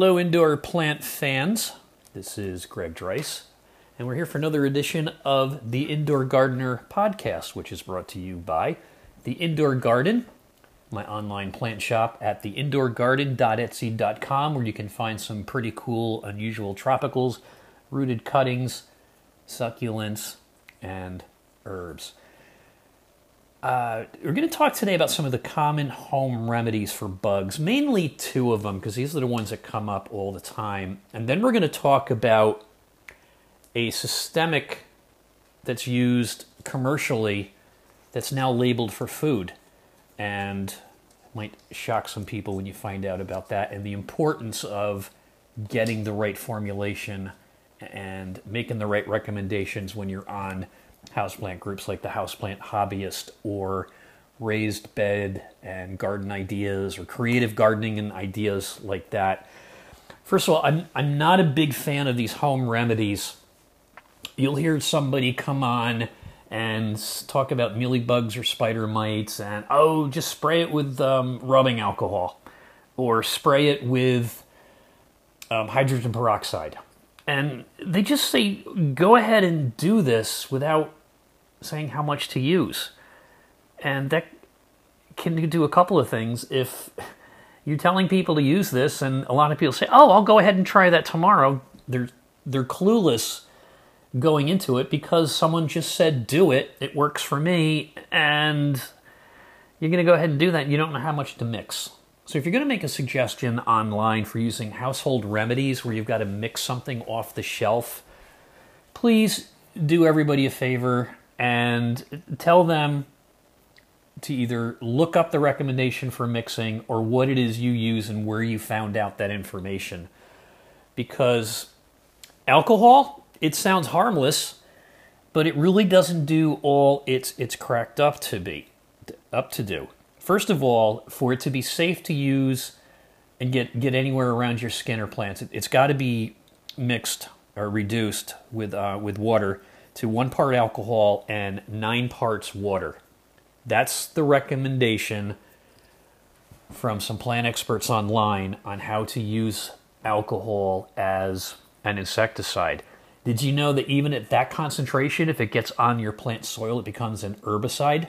Hello, indoor plant fans. This is Greg Dreiss, and we're here for another edition of the Indoor Gardener podcast, which is brought to you by The Indoor Garden, my online plant shop at theindoorgarden.etsy.com, where you can find some pretty cool, unusual tropicals, rooted cuttings, succulents, and herbs. Uh, we're going to talk today about some of the common home remedies for bugs, mainly two of them, because these are the ones that come up all the time. And then we're going to talk about a systemic that's used commercially that's now labeled for food. And might shock some people when you find out about that and the importance of getting the right formulation and making the right recommendations when you're on houseplant groups like the Houseplant Hobbyist or Raised Bed and Garden Ideas or Creative Gardening and ideas like that. First of all, I'm, I'm not a big fan of these home remedies. You'll hear somebody come on and talk about mealybugs or spider mites and, oh, just spray it with um, rubbing alcohol or spray it with um, hydrogen peroxide. And they just say, go ahead and do this without saying how much to use. And that can do a couple of things. If you're telling people to use this, and a lot of people say, "Oh, I'll go ahead and try that tomorrow," they're they're clueless going into it because someone just said, "Do it. It works for me," and you're going to go ahead and do that. And you don't know how much to mix. So if you're going to make a suggestion online for using household remedies where you've got to mix something off the shelf, please do everybody a favor and tell them to either look up the recommendation for mixing or what it is you use and where you found out that information. Because alcohol, it sounds harmless, but it really doesn't do all it's it's cracked up to be up to do. First of all, for it to be safe to use and get get anywhere around your skin or plants, it, has got to be mixed or reduced with uh, with water to one part alcohol and nine parts water. That's the recommendation from some plant experts online on how to use alcohol as an insecticide. Did you know that even at that concentration, if it gets on your plant soil, it becomes an herbicide?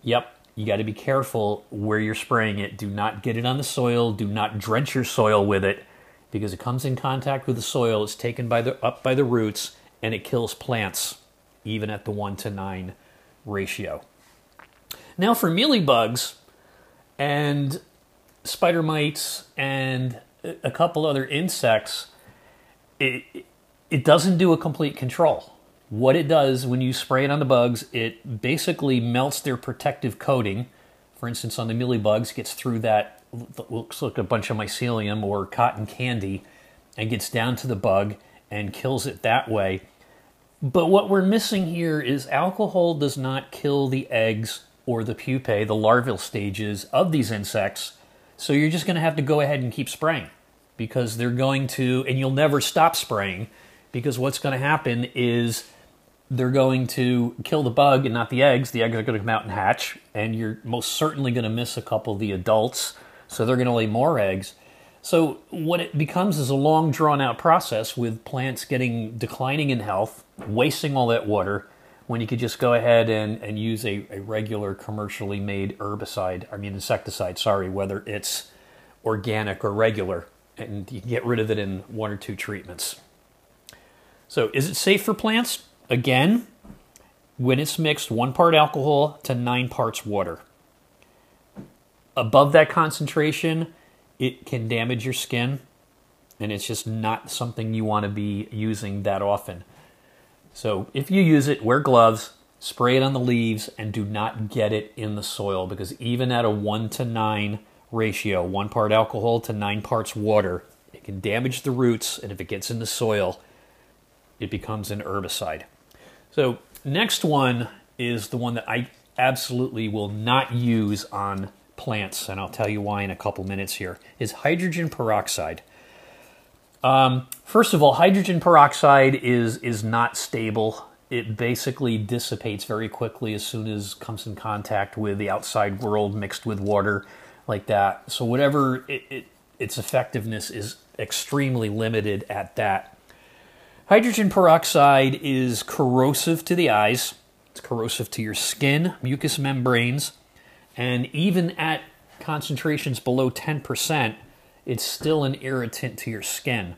Yep, you got to be careful where you're spraying it. Do not get it on the soil. Do not drench your soil with it because it comes in contact with the soil. It's taken by the, up by the roots and it kills plants even at the 1 to 9 ratio. Now, for mealybugs and spider mites and a couple other insects, it, it doesn't do a complete control. What it does when you spray it on the bugs, it basically melts their protective coating. For instance, on the mealybugs, it gets through that looks like a bunch of mycelium or cotton candy and gets down to the bug and kills it that way. But what we're missing here is alcohol does not kill the eggs or the pupae, the larval stages of these insects. So you're just going to have to go ahead and keep spraying because they're going to, and you'll never stop spraying because what's going to happen is they're going to kill the bug and not the eggs. The eggs are going to come out and hatch, and you're most certainly going to miss a couple of the adults. So they're going to lay more eggs. So what it becomes is a long drawn out process with plants getting declining in health, wasting all that water when you could just go ahead and, and use a, a regular commercially made herbicide, I mean insecticide, sorry, whether it's organic or regular, and you can get rid of it in one or two treatments. So is it safe for plants? Again, when it's mixed one part alcohol to nine parts water. Above that concentration, it can damage your skin and it's just not something you want to be using that often. So if you use it, wear gloves, spray it on the leaves, and do not get it in the soil because even at a 1 to 9 ratio, one part alcohol to nine parts water, it can damage the roots, and if it gets in the soil, it becomes an herbicide. So, next one is the one that I absolutely will not use on plants, and I'll tell you why in a couple minutes here, is hydrogen peroxide. Um, first of all, hydrogen peroxide is, is not stable. It basically dissipates very quickly as soon as comes in contact with the outside world mixed with water like that. So whatever it, it its effectiveness is extremely limited at that. Hydrogen peroxide is corrosive to the eyes, it's corrosive to your skin, mucous membranes, and even at concentrations below 10%, it's still an irritant to your skin.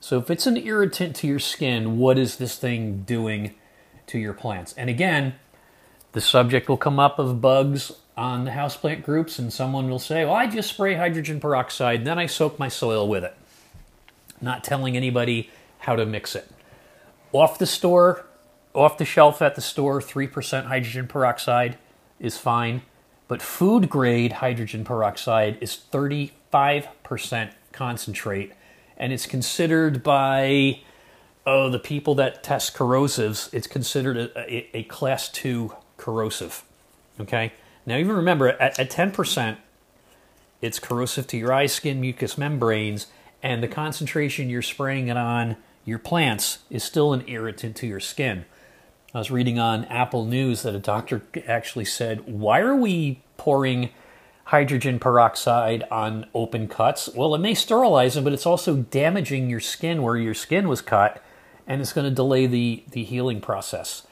So if it's an irritant to your skin, what is this thing doing to your plants? And again, the subject will come up of bugs on the houseplant groups, and someone will say, Well, I just spray hydrogen peroxide, then I soak my soil with it. Not telling anybody how to mix it. Off the store, off the shelf at the store, 3% hydrogen peroxide is fine, but food grade hydrogen peroxide is 35% concentrate, and it's considered by oh the people that test corrosives, it's considered a, a, a class two corrosive. Okay, now even remember at, at 10%, it's corrosive to your eye, skin, mucous membranes, and the concentration you're spraying it on your plants is still an irritant to your skin. I was reading on Apple News that a doctor actually said, Why are we pouring hydrogen peroxide on open cuts? Well, it may sterilize them, but it's also damaging your skin where your skin was cut, and it's going to delay the, the healing process.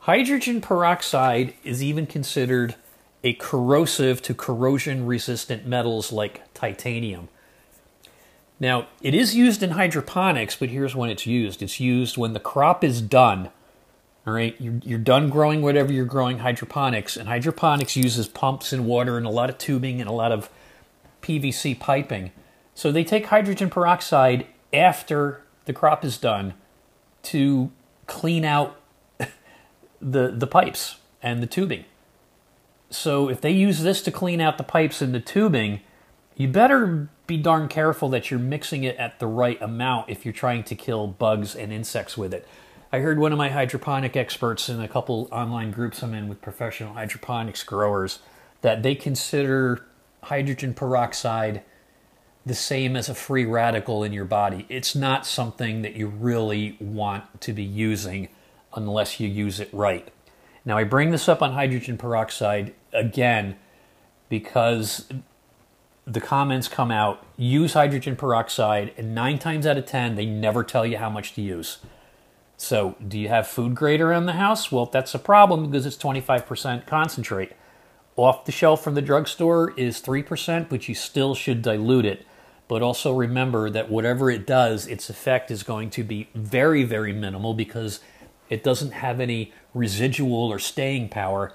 Hydrogen peroxide is even considered a corrosive to corrosion resistant metals like titanium. Now, it is used in hydroponics, but here's when it's used it's used when the crop is done. All right, you're, you're done growing whatever you're growing hydroponics, and hydroponics uses pumps and water and a lot of tubing and a lot of PVC piping. So they take hydrogen peroxide after the crop is done to clean out the, the pipes and the tubing. So if they use this to clean out the pipes and the tubing, you better be darn careful that you're mixing it at the right amount if you're trying to kill bugs and insects with it. I heard one of my hydroponic experts in a couple online groups I'm in with professional hydroponics growers that they consider hydrogen peroxide the same as a free radical in your body. It's not something that you really want to be using unless you use it right. Now, I bring this up on hydrogen peroxide again because the comments come out use hydrogen peroxide, and nine times out of ten, they never tell you how much to use. So, do you have food grade around the house? Well, that's a problem because it's 25% concentrate. Off the shelf from the drugstore is 3%, but you still should dilute it. But also remember that whatever it does, its effect is going to be very, very minimal because it doesn't have any residual or staying power.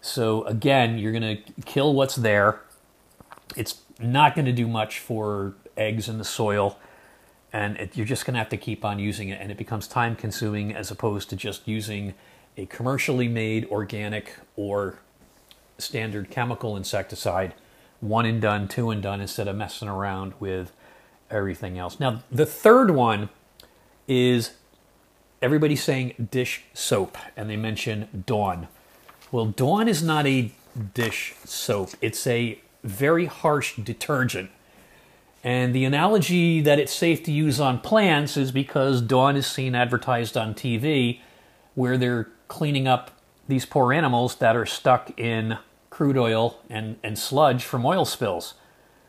So, again, you're going to kill what's there. It's not going to do much for eggs in the soil and it, you're just going to have to keep on using it and it becomes time consuming as opposed to just using a commercially made organic or standard chemical insecticide one and done two and done instead of messing around with everything else. Now the third one is everybody's saying dish soap and they mention dawn. Well dawn is not a dish soap. It's a very harsh detergent and the analogy that it's safe to use on plants is because Dawn is seen advertised on TV where they're cleaning up these poor animals that are stuck in crude oil and, and sludge from oil spills.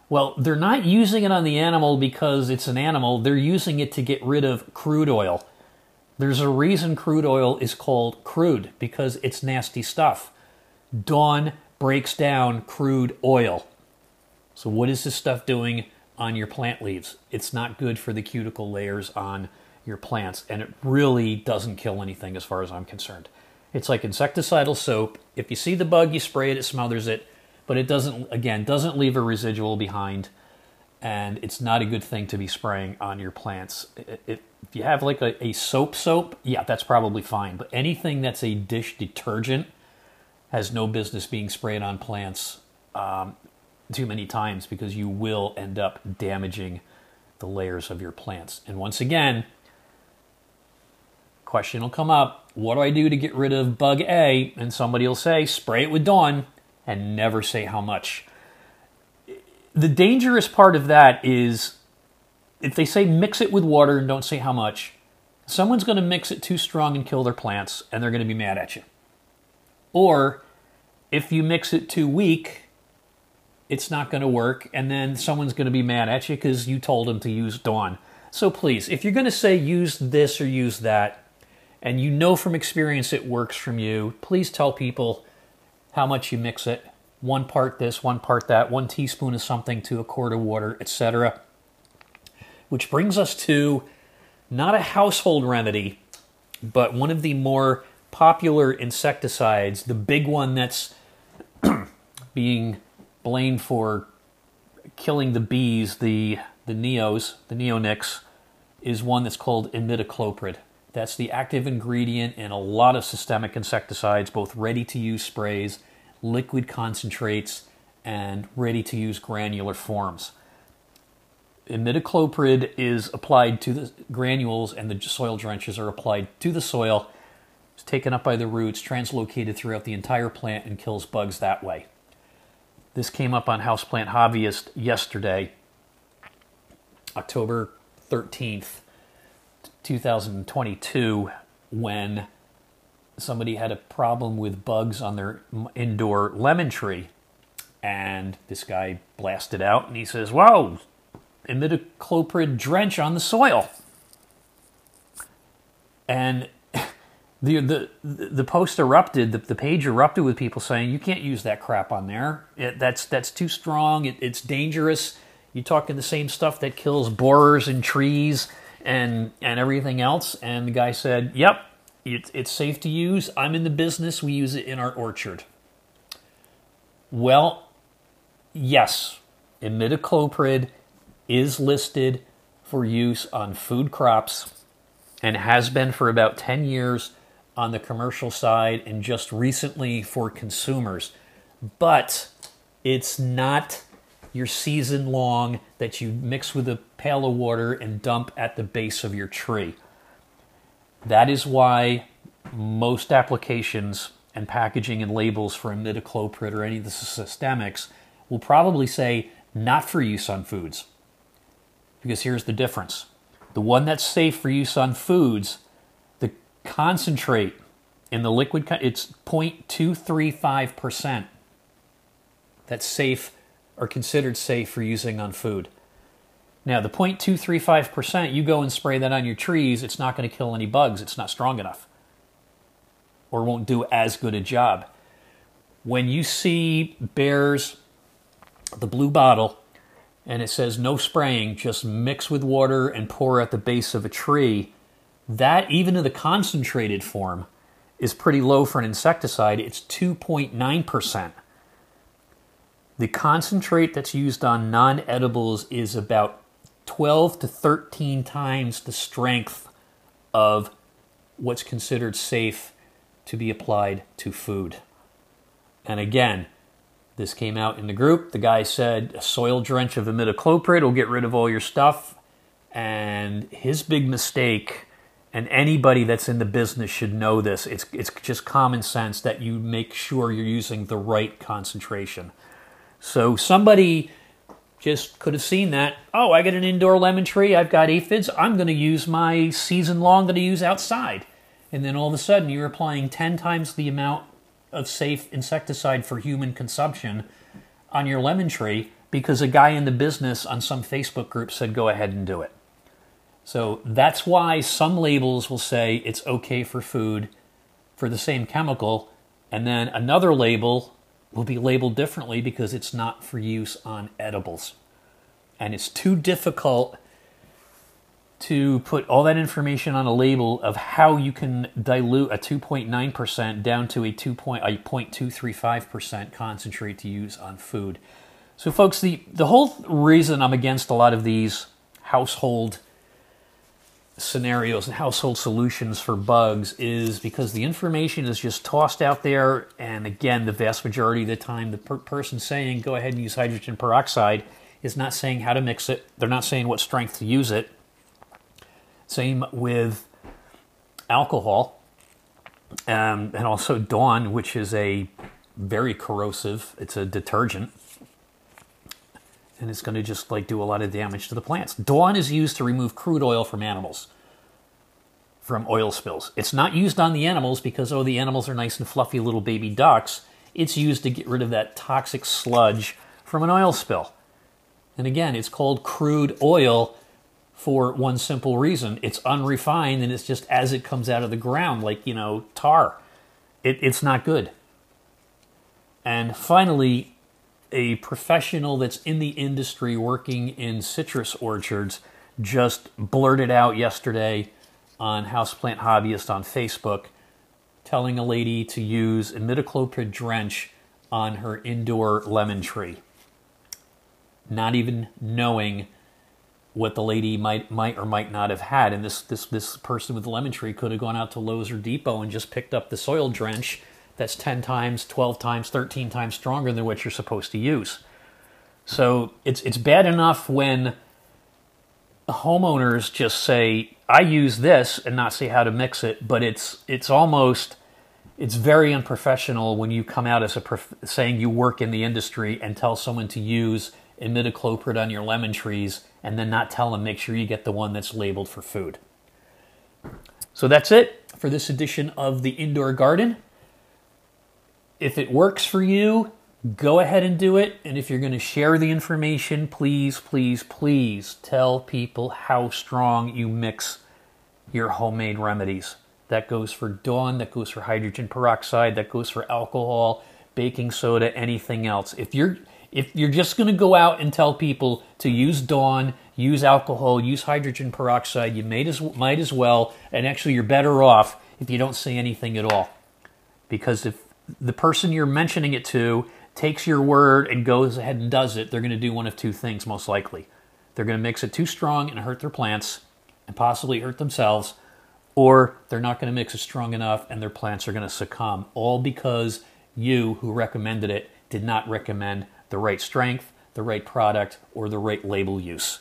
Well, they're not using it on the animal because it's an animal, they're using it to get rid of crude oil. There's a reason crude oil is called crude because it's nasty stuff. Dawn breaks down crude oil. So, what is this stuff doing on your plant leaves. It's not good for the cuticle layers on your plants, and it really doesn't kill anything as far as I'm concerned. It's like insecticidal soap. If you see the bug, you spray it, it smothers it, but it doesn't, again, doesn't leave a residual behind, and it's not a good thing to be spraying on your plants. It, it, if you have like a, a soap soap, yeah, that's probably fine, but anything that's a dish detergent has no business being sprayed on plants. Um, too many times because you will end up damaging the layers of your plants. And once again, question will come up, what do I do to get rid of bug A? And somebody will say, spray it with Dawn and never say how much. The dangerous part of that is if they say mix it with water and don't say how much, someone's going to mix it too strong and kill their plants and they're going to be mad at you. Or if you mix it too weak it's not going to work, and then someone's going to be mad at you because you told them to use Dawn. So please, if you're going to say use this or use that, and you know from experience it works from you, please tell people how much you mix it. One part this, one part that, one teaspoon of something to a quart of water, etc. Which brings us to not a household remedy, but one of the more popular insecticides, the big one that's being blamed for killing the bees, the the neos, the neonics, is one that's called imidacloprid. That's the active ingredient in a lot of systemic insecticides, both ready to use sprays, liquid concentrates, and ready to use granular forms. Imidacloprid is applied to the granules, and the soil drenches are applied to the soil. It's taken up by the roots, translocated throughout the entire plant, and kills bugs that way. This came up on Houseplant Hobbyist yesterday, October 13th, 2022, when somebody had a problem with bugs on their indoor lemon tree. And this guy blasted out and he says, Whoa, imidacloprid drench on the soil. And the the the post erupted. The, the page erupted with people saying you can't use that crap on there. It, that's that's too strong. It, it's dangerous. You're talking the same stuff that kills borers and trees and and everything else. And the guy said, "Yep, it, it's safe to use. I'm in the business. We use it in our orchard." Well, yes, imidacloprid is listed for use on food crops and has been for about 10 years on the commercial side and just recently for consumers. But it's not your season long that you mix with a pail of water and dump at the base of your tree. That is why most applications and packaging and labels for imidacloprid or any of the systemics will probably say not for use on foods. Because here's the difference. The one that's safe for use on foods concentrate in the liquid, it's 0.235%. That's safe or considered safe for using on food. Now, the 0.235%, you go and spray that on your trees, it's not going to kill any bugs. It's not strong enough or won't do as good a job. When you see Bayer's, the blue bottle, and it says no spraying, just mix with water and pour at the base of a tree, that, even in the concentrated form, is pretty low for an insecticide. It's 2.9%. The concentrate that's used on non edibles is about 12 to 13 times the strength of what's considered safe to be applied to food. And again, this came out in the group. The guy said a soil drench of imidacloprid will get rid of all your stuff. And his big mistake and anybody that's in the business should know this. It's it's just common sense that you make sure you're using the right concentration. So somebody just could have seen that. Oh, I got an indoor lemon tree. I've got aphids. I'm going to use my season long that I use outside. And then all of a sudden, you're applying 10 times the amount of safe insecticide for human consumption on your lemon tree because a guy in the business on some Facebook group said, go ahead and do it. So that's why some labels will say it's okay for food for the same chemical, and then another label will be labeled differently because it's not for use on edibles. And it's too difficult to put all that information on a label of how you can dilute a 2.9% down to a 2 point, a 0.235% concentrate to use on food. So folks, the, the whole reason I'm against a lot of these household scenarios and household solutions for bugs is because the information is just tossed out there. And again, the vast majority of the time, the per- person saying go ahead and use hydrogen peroxide is not saying how to mix it, they're not saying what strength to use it. Same with alcohol um, and also Dawn, which is a very corrosive, it's a detergent and it's going to just like do a lot of damage to the plants. Dawn is used to remove crude oil from animals from oil spills. It's not used on the animals because oh the animals are nice and fluffy little baby ducks. It's used to get rid of that toxic sludge from an oil spill. And again, it's called crude oil for one simple reason it's unrefined and it's just as it comes out of the ground, like, you know, tar. It, it's not good. And finally, a professional that's in the industry working in citrus orchards just blurted out yesterday on Houseplant Hobbyist on Facebook telling a lady to use imidacloprid drench on her indoor lemon tree, not even knowing what the lady might might or might not have had. And this this this person with the lemon tree could have gone out to Lowe's or Depot and just picked up the soil drench that's 10 times, 12 times, 13 times stronger than what you're supposed to use. So it's it's bad enough when homeowners just say I use this and not say how to mix it, but it's it's almost it's very unprofessional when you come out as a prof- saying you work in the industry and tell someone to use imidacloprid on your lemon trees and then not tell them make sure you get the one that's labeled for food. So that's it for this edition of the indoor garden. If it works for you, go ahead and do it. And if you're going to share the information, please, please, please tell people how strong you mix your homemade remedies. That goes for Dawn, that goes for hydrogen peroxide, that goes for alcohol, baking soda, anything else. If you're if you're just going to go out and tell people to use Dawn, use alcohol, use hydrogen peroxide, you might as, might as well, and actually you're better off if you don't say anything at all. Because if the person you're mentioning it to takes your word and goes ahead and does it, they're going to do one of two things most likely. They're going to mix it too strong and hurt their plants and possibly hurt themselves, or they're not going to mix it strong enough and their plants are going to succumb, all because you, who recommended it, did not recommend the right strength, the right product, or the right label use.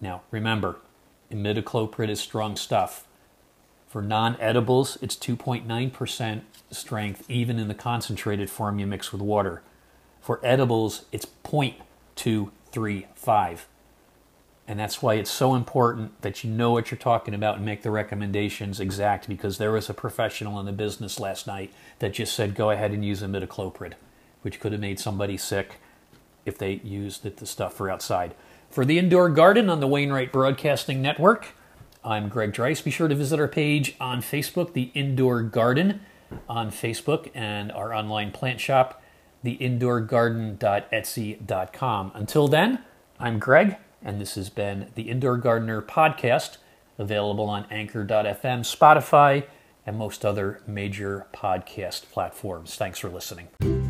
Now, remember, imidacloprid is strong stuff. For non edibles, it's 2.9% strength, even in the concentrated form you mix with water. For edibles, it's 0.235. And that's why it's so important that you know what you're talking about and make the recommendations exact because there was a professional in the business last night that just said go ahead and use imidacloprid, which could have made somebody sick if they used it, the stuff for outside. For the indoor garden on the Wainwright Broadcasting Network, I'm Greg Dreiss. Be sure to visit our page on Facebook, The Indoor Garden, on Facebook, and our online plant shop, theindoorgarden.etsy.com. Until then, I'm Greg, and this has been the Indoor Gardener podcast, available on Anchor.fm, Spotify, and most other major podcast platforms. Thanks for listening.